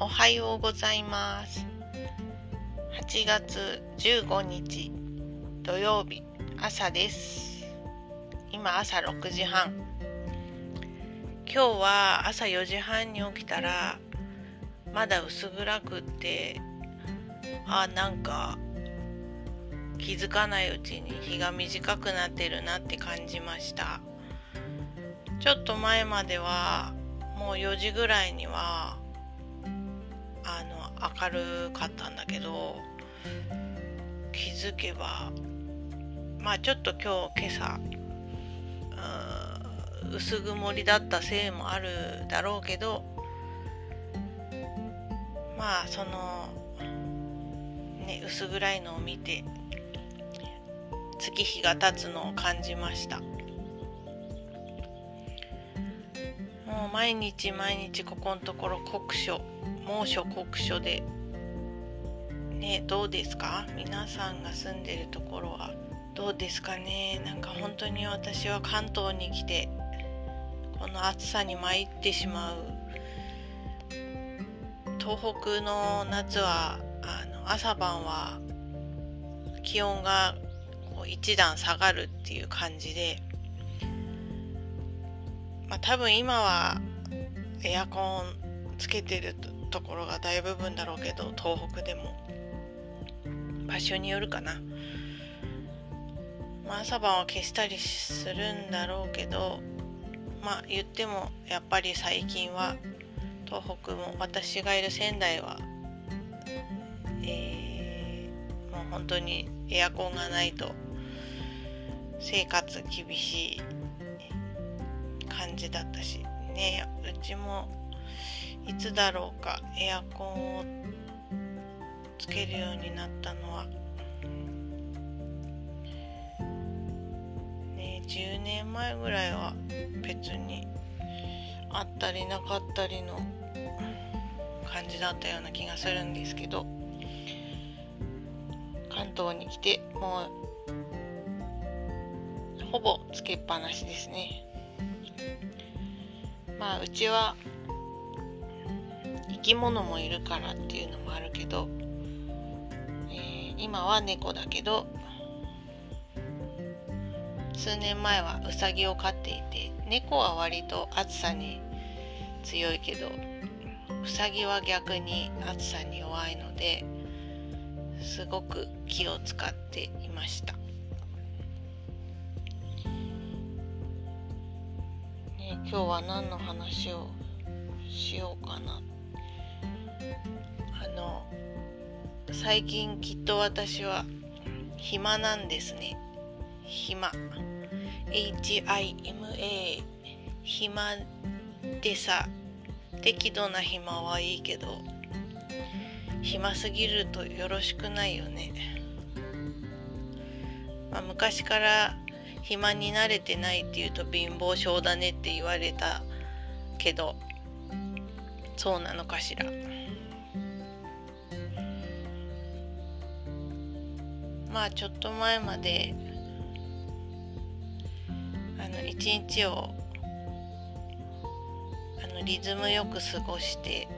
おはようございます。8月15日土曜日朝です。今朝6時半。今日は朝4時半に起きたらまだ薄暗くってあなんか気づかないうちに日が短くなってるなって感じました。ちょっと前まではもう4時ぐらいにはあの明るかったんだけど気づけばまあちょっと今日今朝薄曇りだったせいもあるだろうけどまあそのね薄暗いのを見て月日が経つのを感じました。もう毎日毎日ここのところ酷暑猛暑酷暑でねどうですか？皆さんが住んでるところは。どうですかね？なんか本当に私は関東に来てこの暑さに参ってしまう。東北の夏はあの朝晩は気温がこう一段下がるっていう感じで、まあ、多分今はエアコンつけてるところが大部分だろうけど東北でも。場所によるかな、まあ、朝晩は消したりするんだろうけどまあ言ってもやっぱり最近は東北も私がいる仙台はえー、もう本当にエアコンがないと生活厳しい感じだったし。ねうちもいつだろうかエアコンをつけるようになったのは。ね10年前ぐらいは別にあったりなかったりの感じだったような気がするんですけど関東に来てもうほぼつけっぱなしですね。まあうちは生き物もいるからっていうのもあるけど、えー、今は猫だけど数年前はウサギを飼っていて猫は割と暑さに強いけどウサギは逆に暑さに弱いのですごく気を使っていました、今日は何の話をしようかな。あの最近きっと私は暇なんですね。暇。HIMA 暇でさ。適度な暇はいいけど暇すぎるとよろしくないよね、まあ、昔から暇に慣れてないっていうと貧乏症だねって言われたけどそうなのかしら？まあちょっと前まであの一日をあのリズムよく過ごして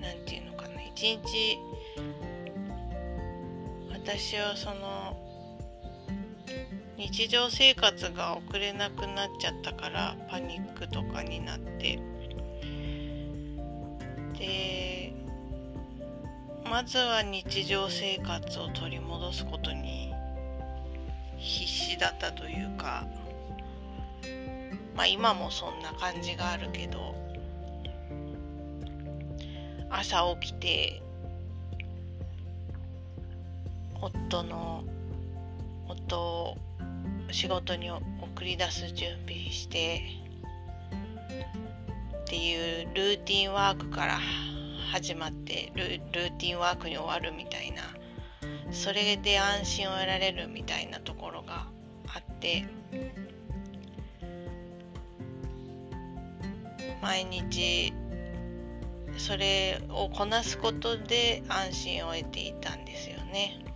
なんていうのかな一日私はその日常生活が送れなくなっちゃったからパニックとかになって。でまずは日常生活を取り戻すことに必死だったというかまあ今もそんな感じがあるけど朝起きて夫の夫を仕事に送り出す準備してっていうルーティンワークから始まってルーティンワークに終わるみたいなそれで安心を得られるみたいなところがあって毎日それをこなすことで安心を得ていたんですよね。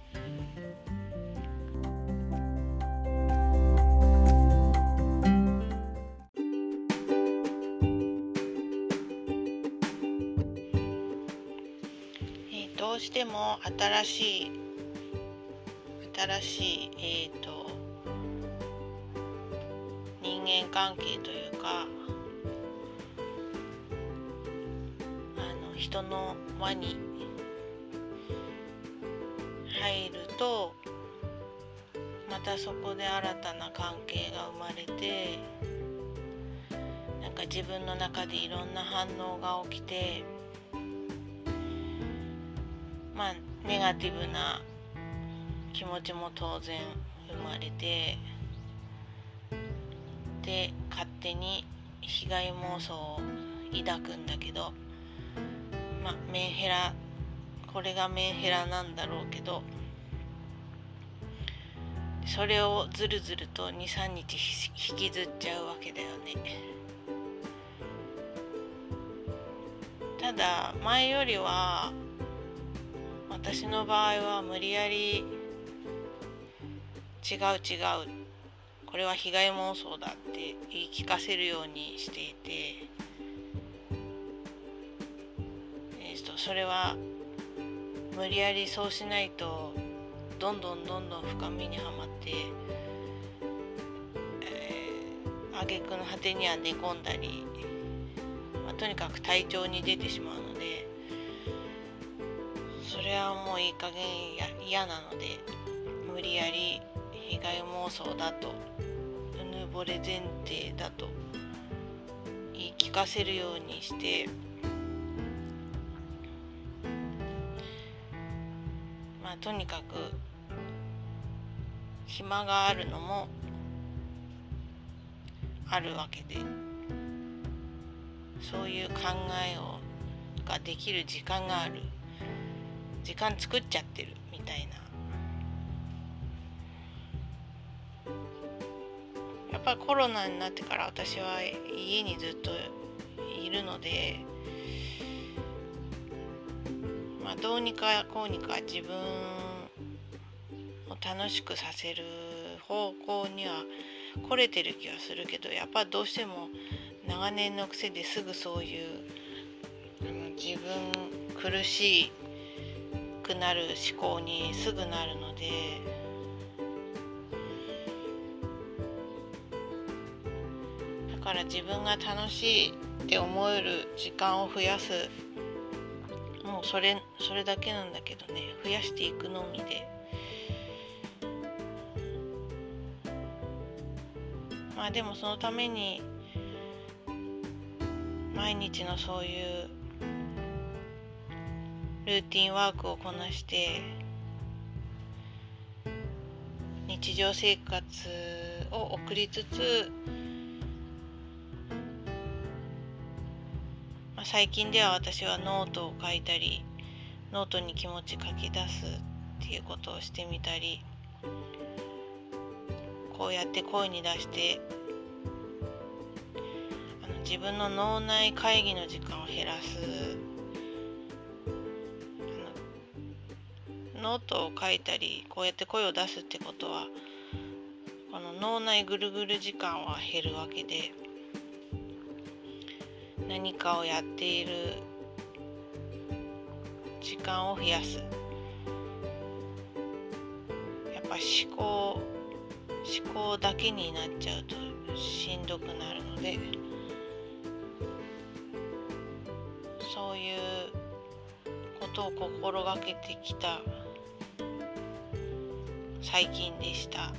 うしても新しい新しいえっ、ー、と人間関係というかあの人の輪に入るとまたそこで新たな関係が生まれてなんか自分の中でいろんな反応が起きてまあネガティブな気持ちも当然生まれてで勝手に被害妄想を抱くんだけどまあメンヘラこれがメンヘラなんだろうけどそれをずるずると23日引きずっちゃうわけだよね。ただ前よりは私の場合は無理やり違う違う。これは被害妄想だって言い聞かせるようにしていて、えー、とそれは無理やりそうしないとどんどんどんどん深みにはまって、えー、挙句の果てには寝込んだり、まあ、とにかく体調に出てしまうのでそれはもういい加減や嫌なので無理やり被害妄想だとうぬぼれ前提だと言い聞かせるようにしてまあとにかく暇があるのもあるわけでそういう考えをができる時間がある。時間作っちゃってるみたいな。やっぱりコロナになってから私は家にずっといるのでまあどうにかこうにか自分を楽しくさせる方向には来れてる気はするけどやっぱどうしても長年の癖ですぐそういう自分苦しいくなる思考にすぐなるのでだから自分が楽しいって思える時間を増やす。もうそれそれだけなんだけどね増やしていくのみで。まあでもそのために毎日のそういうルーティンワークをこなして日常生活を送りつつ、まあ、最近では私はノートを書いたりノートに気持ち書き出すっていうことをしてみたりこうやって声に出してあの自分の脳内会議の時間を減らすノートを書いたりこうやって声を出すってことはこの脳内ぐるぐる時間は減るわけで何かをやっている時間を増やす。やっぱ思考思考だけになっちゃうとしんどくなるのでそういうことを心がけてきた最近でした。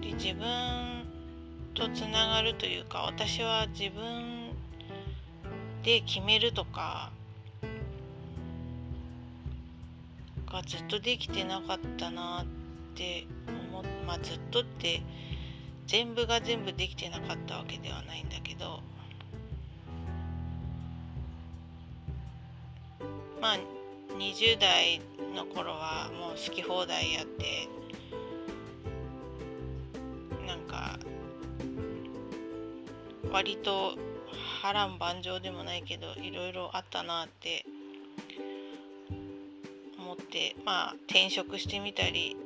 で自分とつながるというか私は自分で決めるとかがずっとできてなかったなって思っまあずっとって全部が全部できてなかったわけではないんだけどまあ20代の頃はもう好き放題やってなんか割と波乱万丈でもないけどいろいろあったなって思ってまあ転職してみたり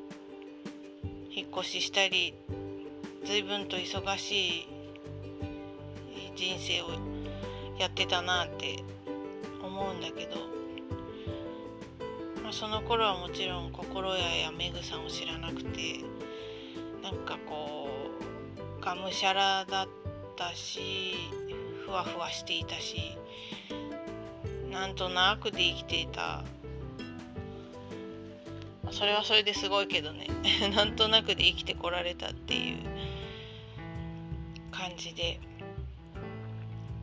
引っ越ししたり随分と忙しい人生をやってたなって思うんだけど、まあ、その頃はもちろん心屋やめぐさんを知らなくてなんかこうがむしゃらだったしふわふわしていたしなんとなくで生きていた。それはそれですごいけどね。なんとなくで生きてこられたっていう感じで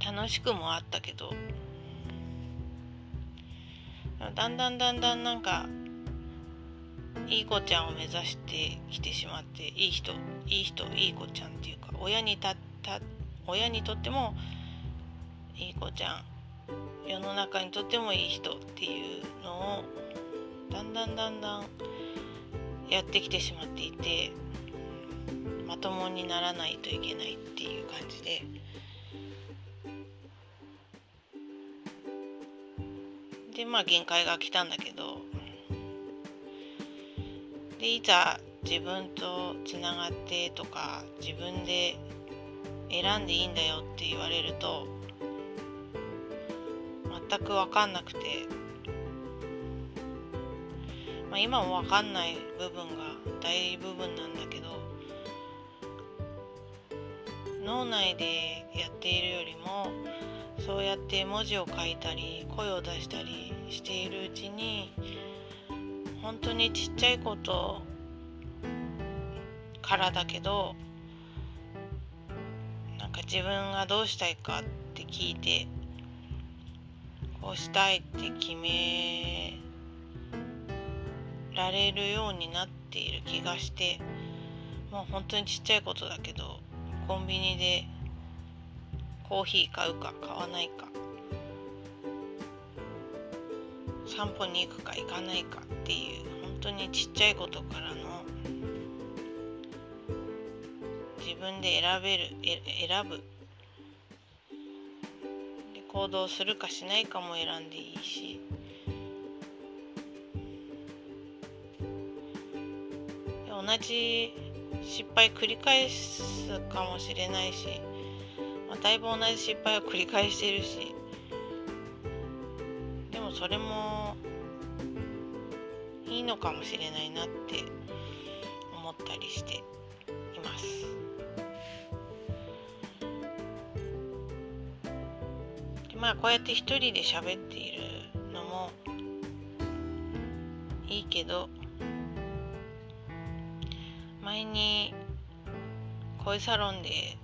楽しくもあったけどだんだんだんだんなんかいい子ちゃんを目指してきてしまっていい人いい人いい子ちゃんっていうか親にたた親にとってもいい子ちゃん世の中にとってもいい人っていうのをだんだんだんだんやってきてしまっていてまともにならないといけないっていう感じででまあ限界が来たんだけど。でいざ自分とつながってとか自分で選んでいいんだよって言われると全く分かんなくて、まあ、今も分かんない部分が大部分なんだけど脳内でやっているよりもそうやって文字を書いたり声を出したりしているうちに本当にちっちゃいことからだけどなんか自分がどうしたいかって聞いてこうしたいって決められるようになっている気がしてもう本当にちっちゃいことだけどコンビニでコーヒー買うか買わないか。散歩に行くか行かないかっていう本当にちっちゃいことからの自分で選べる選ぶ。で行動するかしないかも選んでいいし。同じ失敗繰り返すかもしれないし、だいぶ同じ失敗を繰り返してるしでもそれもいいのかもしれないなって思ったりしています。でまあこうやって一人で喋っているのもいいけど前に恋サロンで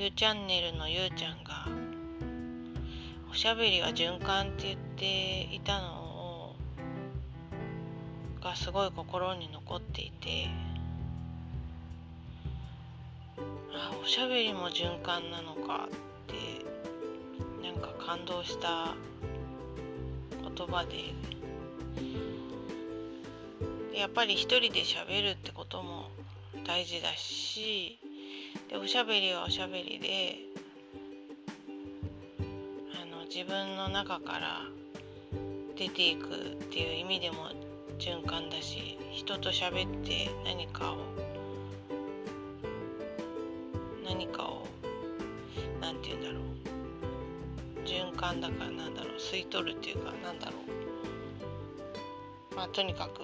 ゆうチャンネルのゆうちゃんがおしゃべりは循環って言っていたのをがすごい心に残っていてあおしゃべりも循環なのかってなんか感動した言葉でやっぱり一人で喋るってことも大事だしでおしゃべりはおしゃべりであの自分の中から出ていくっていう意味でも循環だし人と喋って何かを何かを何て言うんだろう。循環だからなんだろう。吸い取るっていうかなんだろう。まあとにかく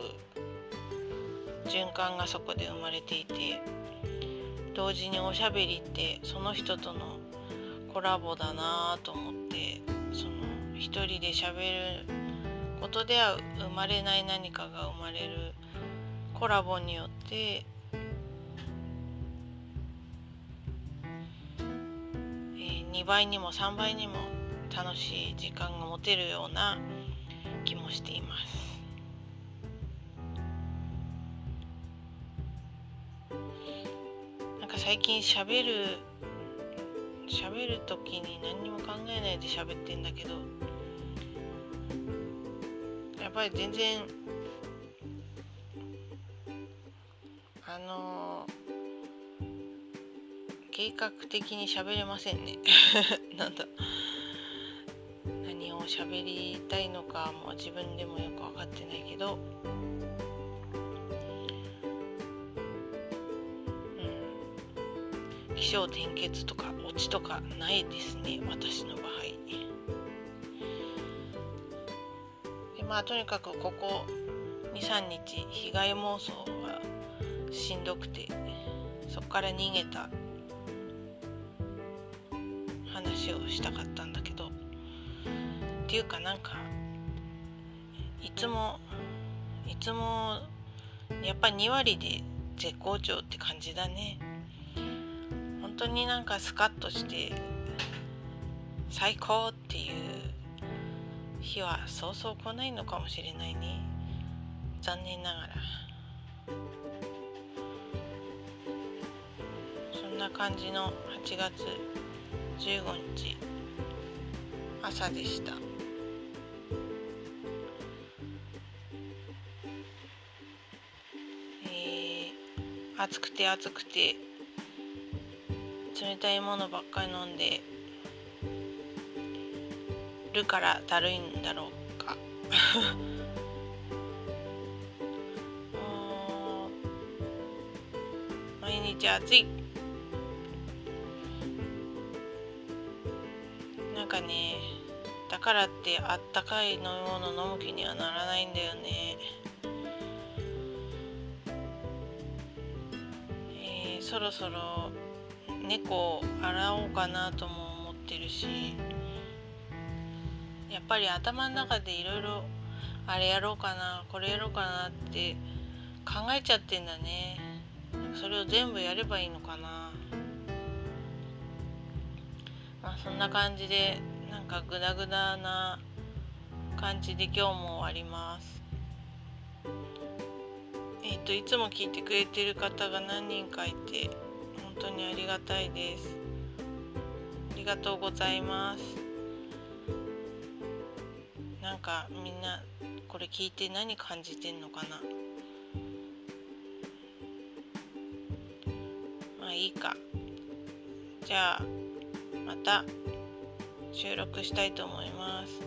循環がそこで生まれていて同時におしゃべりってその人とのコラボだなと思ってその一人でしゃべることでは生まれない何かが生まれるコラボによって、2倍にも3倍にも楽しい時間が持てるような気もしています。最近しゃべるしゃべる時に何にも考えないで喋ってんだけどやっぱり全然あのー、計画的に喋れませんね。なんだ。何を喋りたいのかも自分でもよく分かってないけど起承転結とか落ちとかないですね私の場合でまあとにかくここ23日被害妄想がしんどくてそこから逃げた話をしたかったんだけどっていうかなんかいつもいつもやっぱ2割で絶好調って感じだね。当になんかスカッとして最高っていう日はそうそう来ないのかもしれないね。残念ながら。そんな感じの8月15日朝でした。えー、暑くて暑くて冷たいものばっかり飲んでるからだるいんだろうか。う毎日暑い。なんかねだからってあったかい飲み物飲む気にはならないんだよね。えー、そろそろ猫洗おうかなとも思ってるしやっぱり頭の中でいろいろあれやろうかなこれやろうかなって考えちゃってんだね。それを全部やればいいのかな。まあそんな感じでなんかグダグダな感じで今日も終わります。えっ、といつも聞いてくれてる方が何人かいて当にありがたいです。ありがとうございます。なんかみんなこれ聞いて何感じてんのかな。まあいいか。じゃあまた収録したいと思います。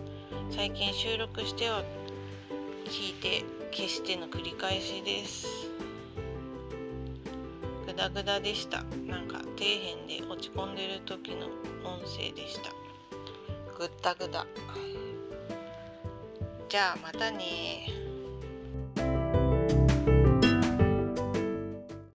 最近収録しては聞いて消しての繰り返しです。ダグダでした。なんか底辺で落ち込んでる時の音声でした。ぐったぐだじゃあまたね